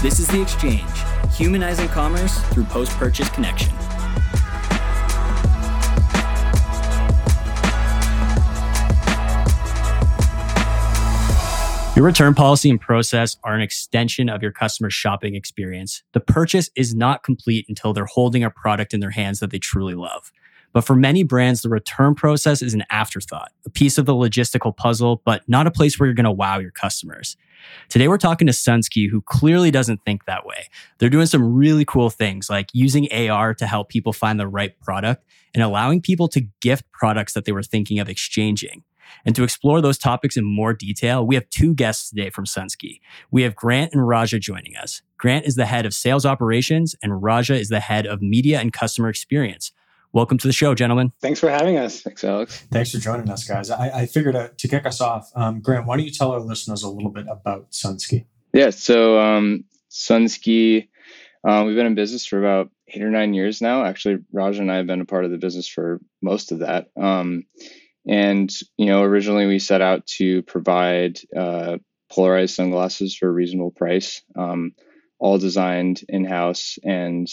This is The Exchange, humanizing commerce through post purchase connection. Your return policy and process are an extension of your customer shopping experience. The purchase is not complete until they're holding a product in their hands that they truly love. But for many brands, the return process is an afterthought, a piece of the logistical puzzle, but not a place where you're going to wow your customers. Today, we're talking to Sunski, who clearly doesn't think that way. They're doing some really cool things like using AR to help people find the right product and allowing people to gift products that they were thinking of exchanging. And to explore those topics in more detail, we have two guests today from Sunski. We have Grant and Raja joining us. Grant is the head of sales operations, and Raja is the head of media and customer experience. Welcome to the show, gentlemen. Thanks for having us. Thanks, Alex. Thanks for joining us, guys. I, I figured uh, to kick us off, um, Grant, why don't you tell our listeners a little bit about Sunski? Yeah, so um, Sunski, um, we've been in business for about eight or nine years now. Actually, Raj and I have been a part of the business for most of that. Um, and you know, originally we set out to provide uh, polarized sunglasses for a reasonable price, um, all designed in house and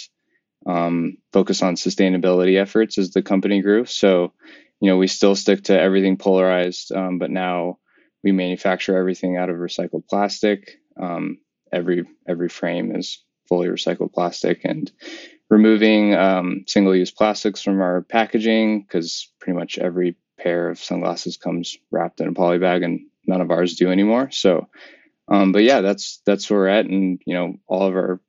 um, focus on sustainability efforts as the company grew. So, you know, we still stick to everything polarized, um, but now we manufacture everything out of recycled plastic. Um, every every frame is fully recycled plastic, and removing um, single-use plastics from our packaging because pretty much every pair of sunglasses comes wrapped in a poly bag, and none of ours do anymore. So, um, but yeah, that's that's where we're at, and you know, all of our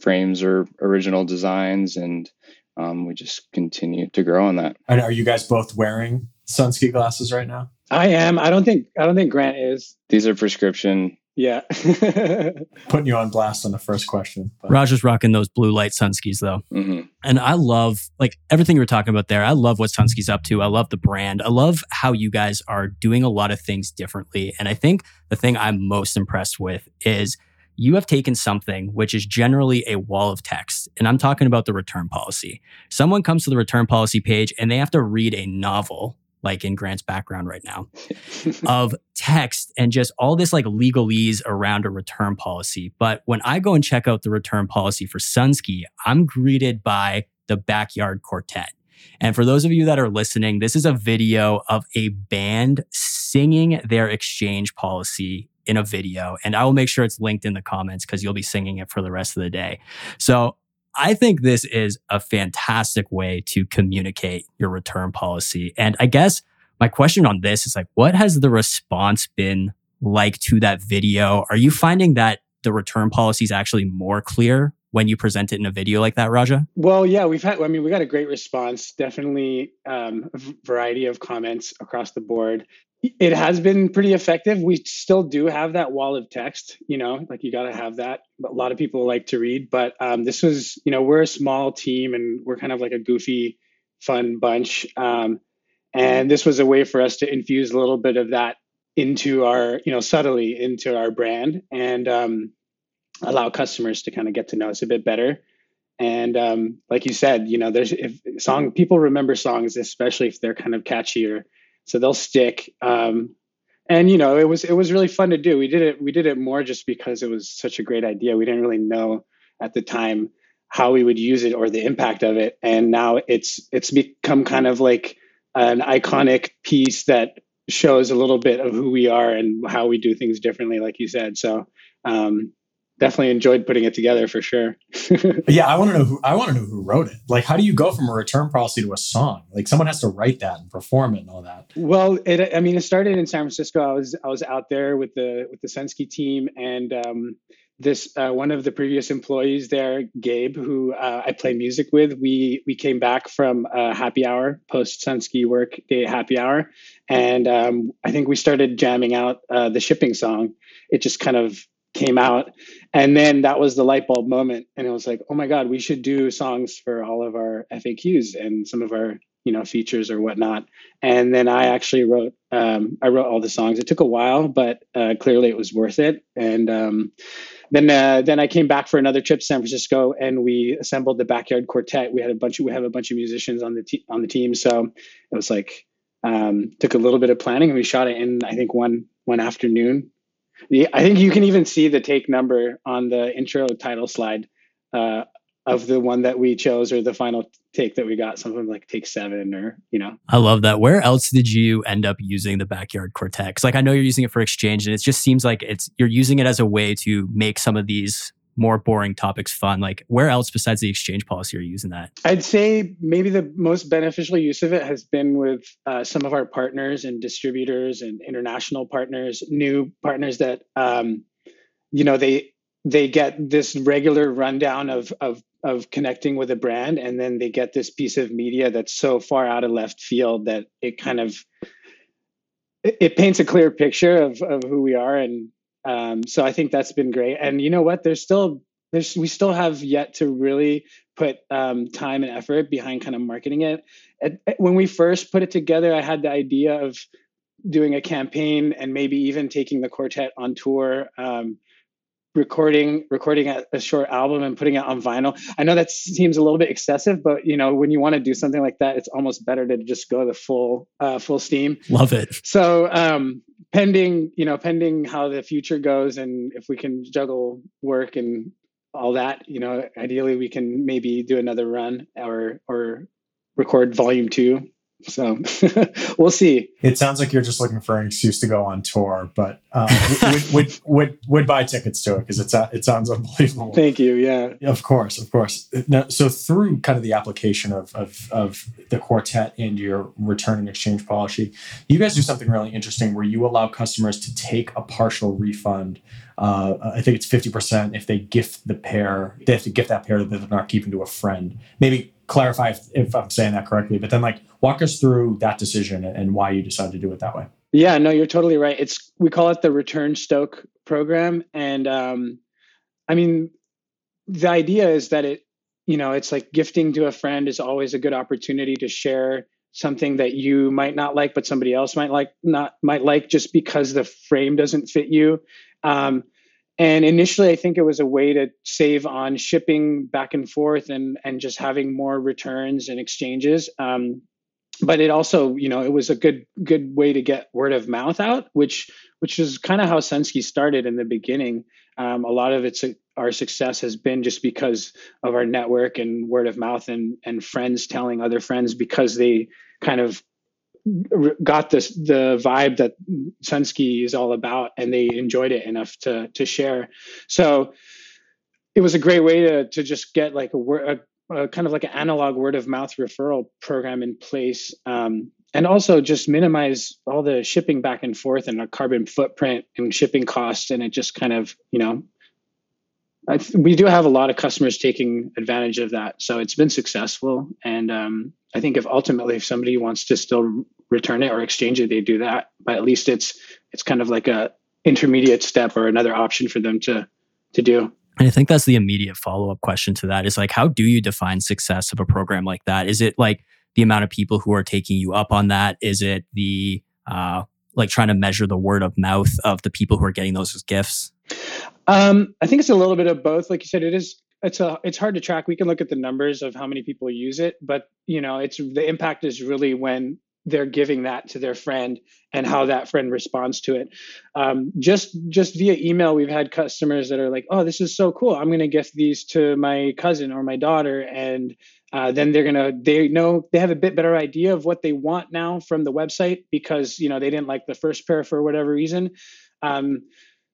frames or original designs, and um, we just continue to grow on that. And are you guys both wearing Sunski glasses right now? I am. I don't think. I don't think Grant is. These are prescription. Yeah. Putting you on blast on the first question. But. Raja's rocking those blue light Sunskis though. Mm-hmm. And I love like everything you were talking about there. I love what Sunski's up to. I love the brand. I love how you guys are doing a lot of things differently. And I think the thing I'm most impressed with is you have taken something which is generally a wall of text, and I'm talking about the return policy. Someone comes to the return policy page and they have to read a novel, like in Grant's background right now, of text and just all this like legalese around a return policy. But when I go and check out the return policy for Sunski, I'm greeted by the Backyard Quartet. And for those of you that are listening, this is a video of a band singing their exchange policy in a video. And I will make sure it's linked in the comments because you'll be singing it for the rest of the day. So I think this is a fantastic way to communicate your return policy. And I guess my question on this is like, what has the response been like to that video? Are you finding that the return policy is actually more clear when you present it in a video like that, Raja? Well, yeah, we've had, I mean, we got a great response, definitely um, a variety of comments across the board it has been pretty effective. We still do have that wall of text, you know, like you got to have that. A lot of people like to read, but um, this was, you know, we're a small team and we're kind of like a goofy, fun bunch. Um, and this was a way for us to infuse a little bit of that into our, you know, subtly into our brand and um, allow customers to kind of get to know us a bit better. And um, like you said, you know, there's if song people remember songs, especially if they're kind of catchy or so they'll stick. Um, and you know, it was it was really fun to do. We did it we did it more just because it was such a great idea. We didn't really know at the time how we would use it or the impact of it, and now it's it's become kind of like an iconic piece that shows a little bit of who we are and how we do things differently, like you said. So um, definitely enjoyed putting it together for sure. yeah, I want to know who I want to know who wrote it. Like, how do you go from a return policy to a song? Like, someone has to write that and perform it and all that. Well, it, I mean, it started in San Francisco. I was I was out there with the with the Sunski team, and um, this uh, one of the previous employees there, Gabe, who uh, I play music with. We we came back from a happy hour post Sunski work day happy hour, and um, I think we started jamming out uh, the shipping song. It just kind of came out. And then that was the light bulb moment. And it was like oh my god we should do songs for all of our faqs and some of our you know features or whatnot. And then i actually wrote um, i wrote all the songs. It took a while but uh, clearly it was worth it. And um, then uh, then i came back for another trip to san francisco and we assembled the backyard quartet. We had a bunch of we have a bunch of musicians on the te- on the team. So it was like um, took a little bit of planning and we shot it in i think one one afternoon Yeah, I think you can even see the take number on the intro title slide uh, of the one that we chose or the final take that we got, something like take seven or, you know. I love that. Where else did you end up using the backyard quartet? Because like I know you're using it for exchange and it just seems like it's you're using it as a way to make some of these more boring topics fun. Like where else besides the exchange policy are you using that? I'd say maybe the most beneficial use of it has been with uh, some of our partners and distributors and international partners, new partners that um, you know they they get this regular rundown of of of connecting with a brand and then they get this piece of media that's so far out of left field that it kind of it, paints a clear picture of of who we are and um, so I think that's been great. And you know what? There's still there's we still have yet to really put um, time and effort behind kind of marketing it. At, when we first put it together, I had the idea of doing a campaign and maybe even taking the quartet on tour. Um, recording recording a, a, short album and putting it on vinyl. I know that seems a little bit excessive but you know when you want to do something like that it's almost better to just go the full uh, full steam. Love it. So um pending you know pending how the future goes and if we can juggle work and all that you know ideally we can maybe do another run or or record volume two so we'll see. It sounds like you're just looking for an excuse to go on tour, but um, would, would, would, would buy tickets to it because it's it sounds unbelievable. Thank you. Yeah. Of course, of course. Now, so through kind of the application of, of of the quartet and your return and exchange policy, you guys do something really interesting where you allow customers to take a partial refund. Uh, I think it's fifty percent if they gift the pair. They have to gift that pair that they're not keeping to a friend. Maybe clarify if, if I'm saying that correctly, but then like walk us through that decision and why you decided to do it that way. Yeah, no, you're totally right. It's we call it the Return Stoke program, and um, I mean, the idea is that it, you know, it's like gifting to a friend is always a good opportunity to share something that you might not like, but somebody else might like not might like just because the frame doesn't fit you. Um, and initially, I think it was a way to save on shipping back and forth and and just having more returns and exchanges. Um, but it also, you know, it was a good good way to get word of mouth out, which which is kind of how Sunski started in the beginning. Um, a lot of its our success has been just because of our network and word of mouth and and friends telling other friends because they kind of got this the vibe that Sunski is all about, and they enjoyed it enough to to share. So it was a great way to to just get like a, a, a kind of like an analog word of mouth referral program in place. Um, and also just minimize all the shipping back and forth and a carbon footprint and shipping costs and it just kind of you know th- we do have a lot of customers taking advantage of that so it's been successful and um, i think if ultimately if somebody wants to still return it or exchange it, they do that. But at least it's it's kind of like a intermediate step or another option for them to to do. And I think that's the immediate follow up question to that is like, how do you define success of a program like that? Is it like the amount of people who are taking you up on that? Is it the uh, like trying to measure the word of mouth of the people who are getting those as gifts? Um, I think it's a little bit of both. Like you said, it is it's a it's hard to track. We can look at the numbers of how many people use it, but you know, it's the impact is really when they're giving that to their friend and how that friend responds to it um, just just via email we've had customers that are like oh this is so cool i'm going to gift these to my cousin or my daughter and uh, then they're going to they know they have a bit better idea of what they want now from the website because you know they didn't like the first pair for whatever reason um,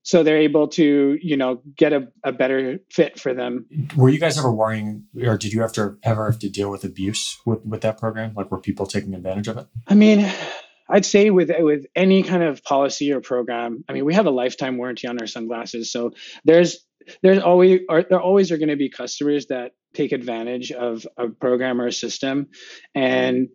so they're able to you know get a, a better fit for them. Were you guys ever worrying or did you have to ever have to deal with abuse with, with that program? Like were people taking advantage of it? I mean i'd say with with any kind of policy or program i mean we have a lifetime warranty on our sunglasses so there's there's always are there always are going to be customers that take advantage of a program or a system and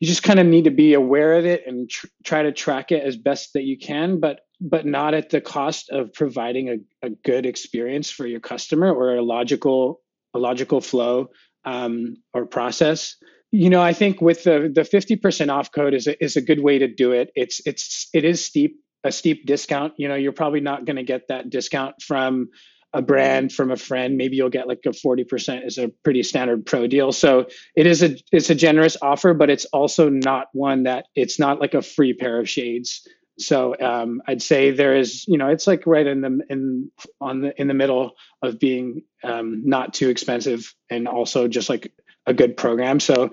you just kind of need to be aware of it and tr- try to track it as best that you can but but not at the cost of providing a, a good experience for your customer or a logical a logical flow um, or process. You know i think with the the 50% off code is a, is a good way to do it. It's it's it is steep a steep discount. You know you're probably not going to get that discount from a brand from a friend. Maybe you'll get like a 40% is a pretty standard pro deal. So it is a it's a generous offer but it's also not one that it's not like a free pair of shades So um, I'd say there is, you know, it's like right in the in on the in the middle of being um, not too expensive and also just like a good program. So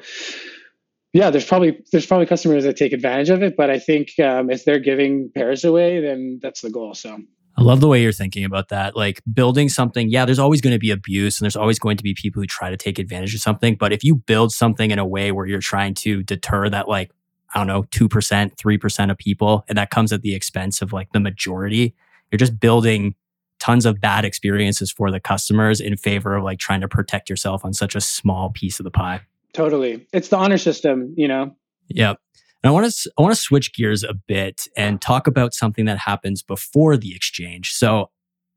yeah, there's probably there's probably customers that take advantage of it, but I think um, if they're giving pairs away, then that's the goal. So I love the way you're thinking about that. Like building something, yeah, there's always going to be abuse and there's always going to be people who try to take advantage of something. But if you build something in a way where you're trying to deter that, like, I don't know, 2%, 3% of people, and that comes at the expense of like the majority, you're just building tons of bad experiences for the customers in favor of like trying to protect yourself on such a small piece of the pie. Totally. It's the honor system, you know? Yep. And I want to I want to switch gears a bit and talk about something that happens before the exchange. So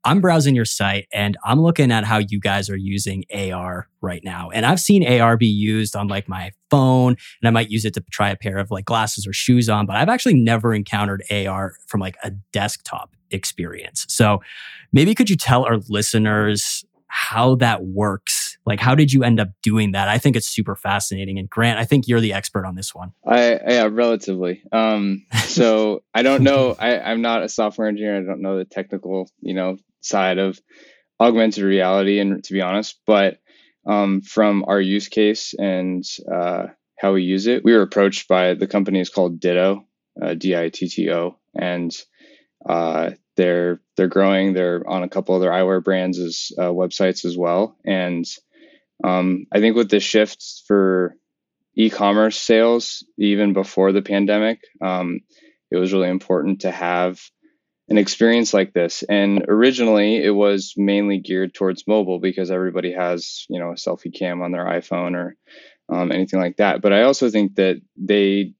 I'm browsing your site and I'm looking at how you guys are using AR right now. And I've seen AR be used on like my phone and I might use it to try a pair of like glasses or shoes on, but I've actually never encountered AR from like a desktop experience. So maybe could you tell our listeners how that works. Like, how did you end up doing that? I think it's super fascinating. And Grant, I think you're the expert on this one. I yeah, relatively. Um, so I don't know. I, I'm not a software engineer. I don't know the technical, you know, side of augmented reality. And to be honest, but um, from our use case and uh, how we use it, we were approached by the company is called Ditto, uh, D I T T O, and uh, they're they're growing. They're on a couple other eyewear brands as uh, websites as well. And um, I think with the shift for e-commerce sales, even before the pandemic, um, it was really important to have an experience like this. And originally, it was mainly geared towards mobile because everybody has you know a selfie cam on their iPhone or um, anything like that. But I also think that they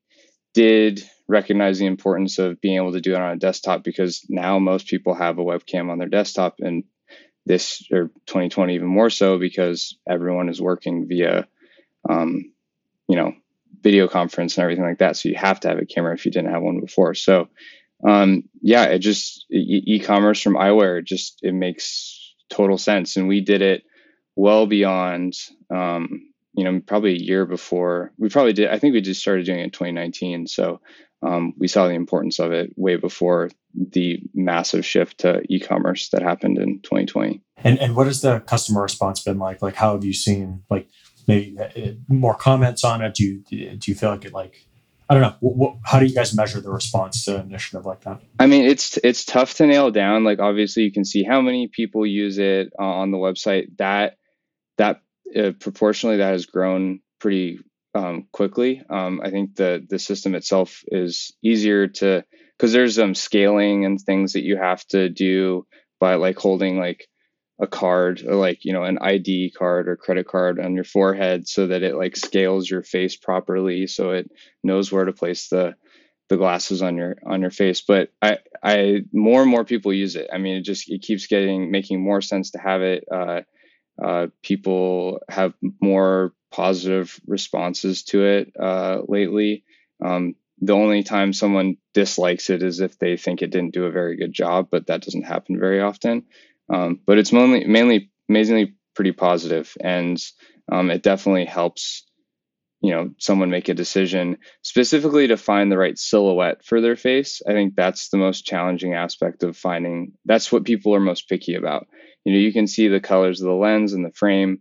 did recognize the importance of being able to do it on a desktop because now most people have a webcam on their desktop and this or 2020 even more so because everyone is working via um, you know video conference and everything like that so you have to have a camera if you didn't have one before so um, yeah it just e- e-commerce from eyewear just it makes total sense. And we did it well beyond um, you know probably a year before we probably did i think we just started doing it in 2019 so um, we saw the importance of it way before the massive shift to e-commerce that happened in 2020 and and what has the customer response been like? Like how have you seen like maybe uh, more comments on it? Do you do you feel like it like I don't know. What, how do you guys measure the response to an initiative like that? I mean, it's it's tough to nail down. Like, obviously, you can see how many people use it uh, on the website. That that uh, proportionally, that has grown pretty um, quickly. Um, I think the the system itself is easier to because there's um scaling and things that you have to do by like holding like a card like you know an ID card or credit card on your forehead so that it like scales your face properly so it knows where to place the the glasses on your on your face but i i more and more people use it i mean it just it keeps getting making more sense to have it uh, uh, people have more positive responses to it uh, lately. Um, the only time someone dislikes it is if they think it didn't do a very good job, but that doesn't happen very often. Um, but it's mainly, mainly amazingly pretty positive, and um, it definitely helps you know someone make a decision specifically to find the right silhouette for their face. I think that's the most challenging aspect of finding that's what people are most picky about. You know you can see the colors of the lens and the frame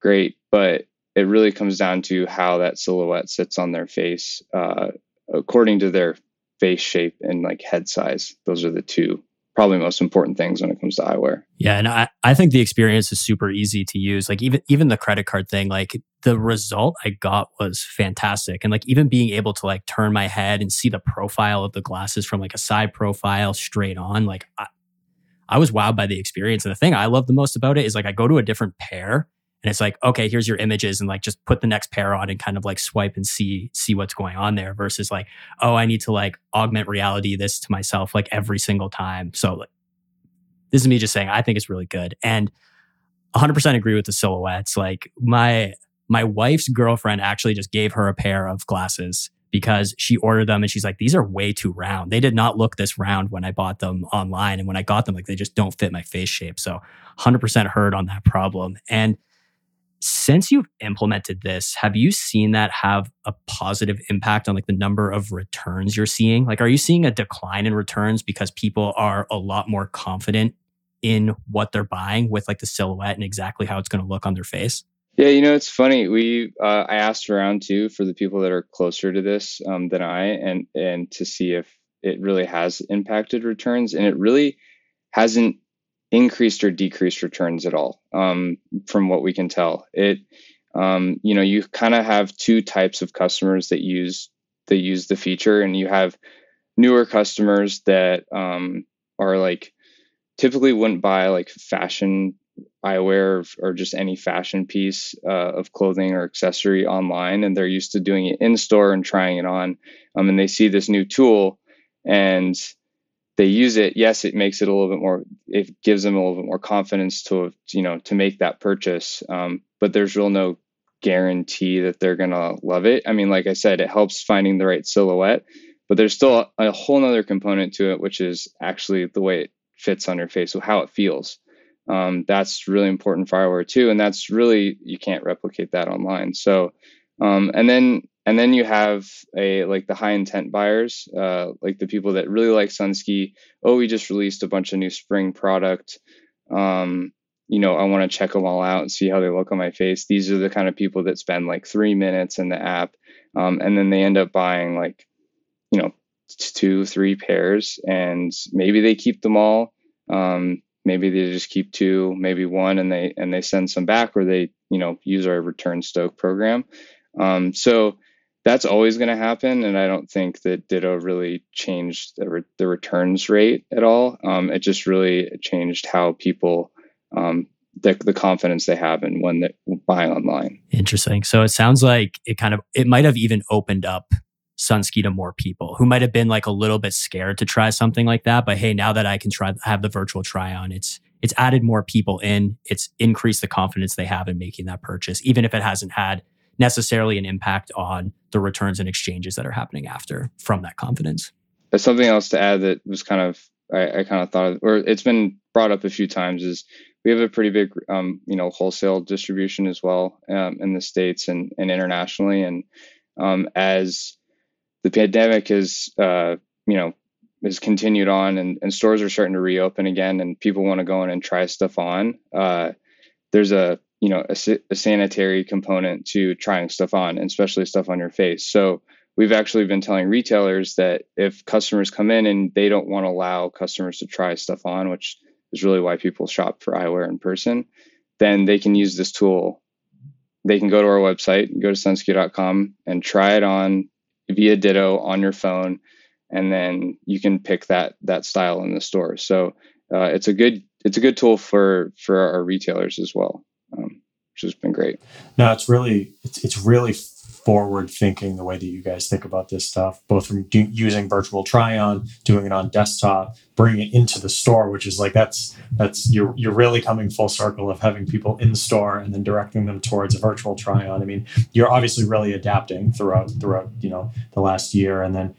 great but it really comes down to how that silhouette sits on their face uh, according to their face shape and like head size. Those are the two probably most important things when it comes to eyewear. Yeah and i, I think the experience is super easy to use. Like even even the credit card thing like the result i got was fantastic. And like even being able to like turn my head and see the profile of the glasses from like a side profile straight on like I, I was wowed by the experience. And the thing i love the most about it is like i go to a different pair and it's like okay here's your images and like just put the next pair on and kind of like swipe and see see what's going on there versus like oh i need to like augment reality this to myself like every single time. So like this is me just saying i think it's really good. And 100% agree with the silhouettes. Like my my wife's girlfriend actually just gave her a pair of glasses because she ordered them and she's like these are way too round. They did not look this round when i bought them online and when i got them like they just don't fit my face shape. So 100% heard on that problem. And Since you've implemented this, have you seen that have a positive impact on like the number of returns you're seeing? Like, are you seeing a decline in returns because people are a lot more confident in what they're buying with like the silhouette and exactly how it's going to look on their face? Yeah, you know, it's funny. We uh, I asked around too for the people that are closer to this um, than I, and and to see if it really has impacted returns, and it really hasn't increased or decreased returns at all, um, from what we can tell. It, um, you know, you kind of have two types of customers that use that use the feature, and you have newer customers that um, are like typically wouldn't buy like fashion eyewear or, just any fashion piece uh, of clothing or accessory online and they're used to doing it in store and trying it on um, and they see this new tool and they use it yes it makes it a little bit more it gives them a little bit more confidence to you know to make that purchase um, but there's real no guarantee that they're gonna love it. I mean like i said it helps finding the right silhouette but there's still a, a whole nother component to it which is actually the way it fits on your face so how it feels. Um, that's really important for eyewear too and that's really you can't replicate that online. So um, and then and then you have a like the high intent buyers uh, like the people that really like sunski oh we just released a bunch of new spring product. Um, you know i want to check them all out and see how they look on my face. These are the kind of people that spend like three minutes in the app um, and then they end up buying like you know two three pairs and maybe they keep them all. Um, maybe they just keep two maybe one and they and they send some back or they you know use our return stoke program. Um, so that's always going to happen and i don't think that ditto really changed the, re- the returns rate at all um, it just really changed how people um, the, the confidence they have in when they buy online interesting so it sounds like it kind of it might have even opened up Sunski to more people who might have been like a little bit scared to try something like that. But hey, now that I can try have the virtual try on, it's it's added more people in. It's increased the confidence they have in making that purchase, even if it hasn't had necessarily an impact on the returns and exchanges that are happening after from that confidence. There's something else to add that was kind of I, I kind of thought, of, or it's been brought up a few times. Is we have a pretty big, um, you know, wholesale distribution as well um, in the states and, and internationally, and um, as the pandemic is, uh, you know, has continued on and, and stores are starting to reopen again and people want to go in and try stuff on. Uh, there's a, you know, a, a, sanitary component to trying stuff on, and especially stuff on your face. So we've actually been telling retailers that if customers come in and they don't want to allow customers to try stuff on, which is really why people shop for eyewear in person, then they can use this tool. They can go to our website, go to sunski.com and try it on via Ditto on your phone, and then you can pick that that style in the store. So uh, it's a good it's a good tool for for our retailers as well, which has been great. No, it's really it's it's really forward thinking the way that you guys think about this stuff, both from do, using virtual try on, doing it on desktop, bringing it into the store, which is like that's that's you're you're really coming full circle of having people in the store and then directing them towards a virtual try on. I mean, you're obviously really adapting throughout throughout you know the last year, and then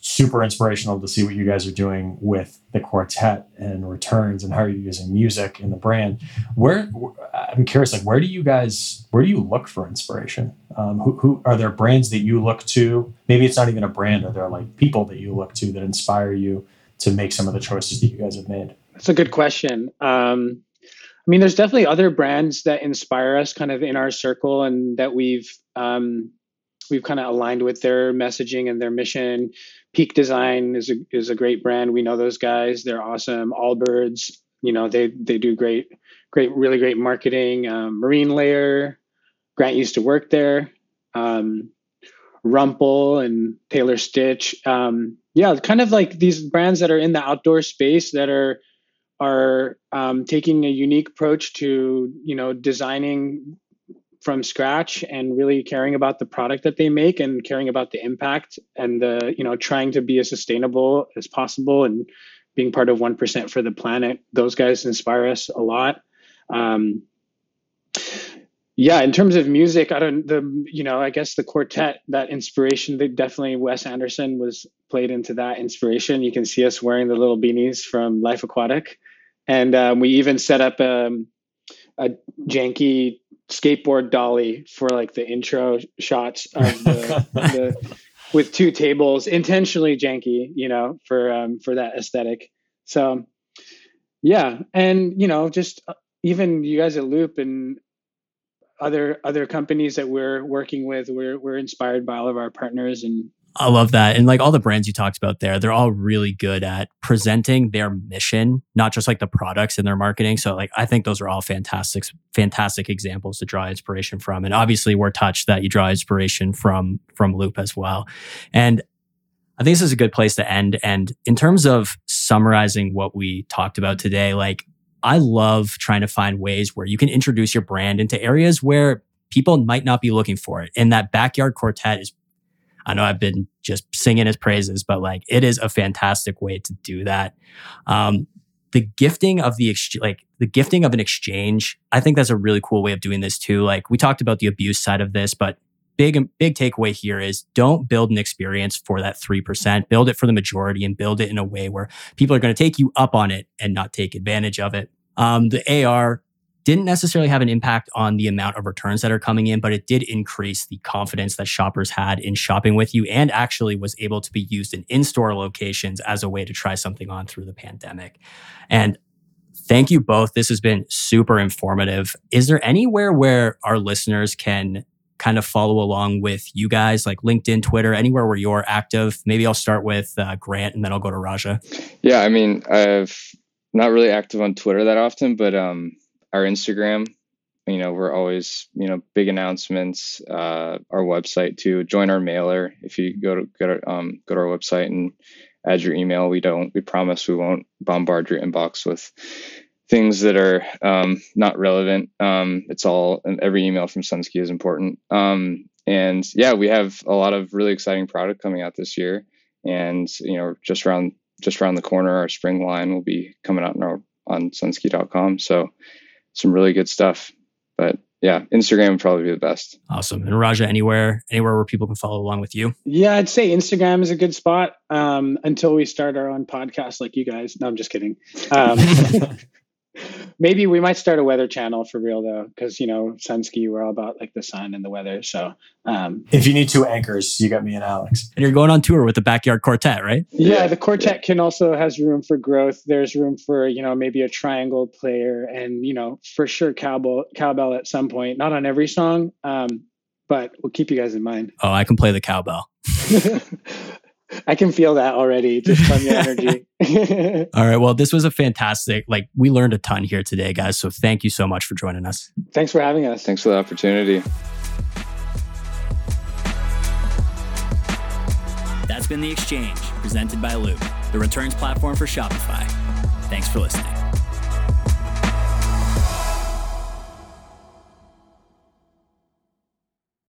super inspirational to see what you guys are doing with the quartet and returns and how you're using music in the brand. Where i'm curious like where do you guys where do you look for inspiration? Um, who, who are there brands that you look to? Maybe it's not even a brand. Are there like people that you look to that inspire you to make some of the choices that you guys have made? That's a good question. Um, i mean there's definitely other brands that inspire us kind of in our circle and that we've um, we've kind of aligned with their messaging and their mission Peak Design is a is a great brand. We know those guys. They're awesome. Allbirds, you know, they they do great, great, really great marketing. Um, Marine Layer, Grant used to work there. Um, Rumple and Taylor Stitch. Um, yeah, kind of like these brands that are in the outdoor space that are are um, taking a unique approach to you know designing from scratch and really caring about the product that they make and caring about the impact and the you know trying to be as sustainable as possible and being part of 1% for the planet. Those guys inspire us a lot. Um, yeah in terms of music i don't the you know i guess the quartet that inspiration they definitely wes anderson was played into that inspiration. You can see us wearing the little beanies from life aquatic. And um, we even set up um, a janky skateboard dolly for like the intro shots of the, the with two tables, intentionally janky, you know, for um, for that aesthetic. So yeah, and you know, just uh, even you guys at Loop and other other companies that we're working with, we're we're inspired by all of our partners and I love that. And like all the brands you talked about there, they're all really good at presenting their mission, not just like the products in their marketing. So like I think those are all fantastic, fantastic examples to draw inspiration from. And obviously we're touched that you draw inspiration from from Loop as well. And I think this is a good place to end. And in terms of summarizing what we talked about today, like I love trying to find ways where you can introduce your brand into areas where people might not be looking for it. And that backyard quartet is I know I've been just singing his praises, but like it is a fantastic way to do that. Um, the gifting of the ex- like the gifting of an exchange, I think that's a really cool way of doing this too. Like we talked about the abuse side of this, but big big takeaway here is don't build an experience for that 3%. Build it for the majority and build it in a way where people are going to take you up on it and not take advantage of it. Um, the AR didn't necessarily have an impact on the amount of returns that are coming in, but it did increase the confidence that shoppers had in shopping with you and actually was able to be used in in store locations as a way to try something on through the pandemic. And thank you both. This has been super informative. Is there anywhere where our listeners can kind of follow along with you guys, like LinkedIn, Twitter, anywhere where you're active? Maybe I'll start with uh, Grant and then I'll go to Raja. Yeah, I mean, I've not really active on Twitter that often, but um, our Instagram. You know, we're always you know big announcements. Uh, our website too. Join our mailer if you go to go to um, go to our website and add your email. We don't. We promise we won't bombard your inbox with things that are um, not relevant. Um, it's all every email from Sunski is important. Um, and yeah, we have a lot of really exciting product coming out this year. And you know, just around just around the corner, our spring line will be coming out our, on sunski.com. So some really good stuff. But yeah, Instagram would probably be the best. Awesome. And Raja, anywhere, anywhere where people can follow along with you? Yeah, I'd say Instagram is a good spot um, until we start our own podcast like you guys. No, I'm just kidding. Um, maybe we might start a weather channel for real though, because you know, Sunski, we're all about like the sun and the weather. So um, if you need two anchors, you got me and Alex. And you're going on tour with the backyard quartet, right? Yeah, yeah. the quartet can also has room for growth. There's room for you know maybe a triangle player, and you know for sure cowbell cowbell at some point. Not on every song, um, but we'll keep you guys in mind. Oh, I can play the cowbell. I can feel that already just from your energy. All right. Well, this was a fantastic, like, we learned a ton here today, guys. So thank you so much for joining us. Thanks for having us. Thanks for the opportunity. That's been The Exchange, presented by Loop, the returns platform for Shopify. Thanks for listening.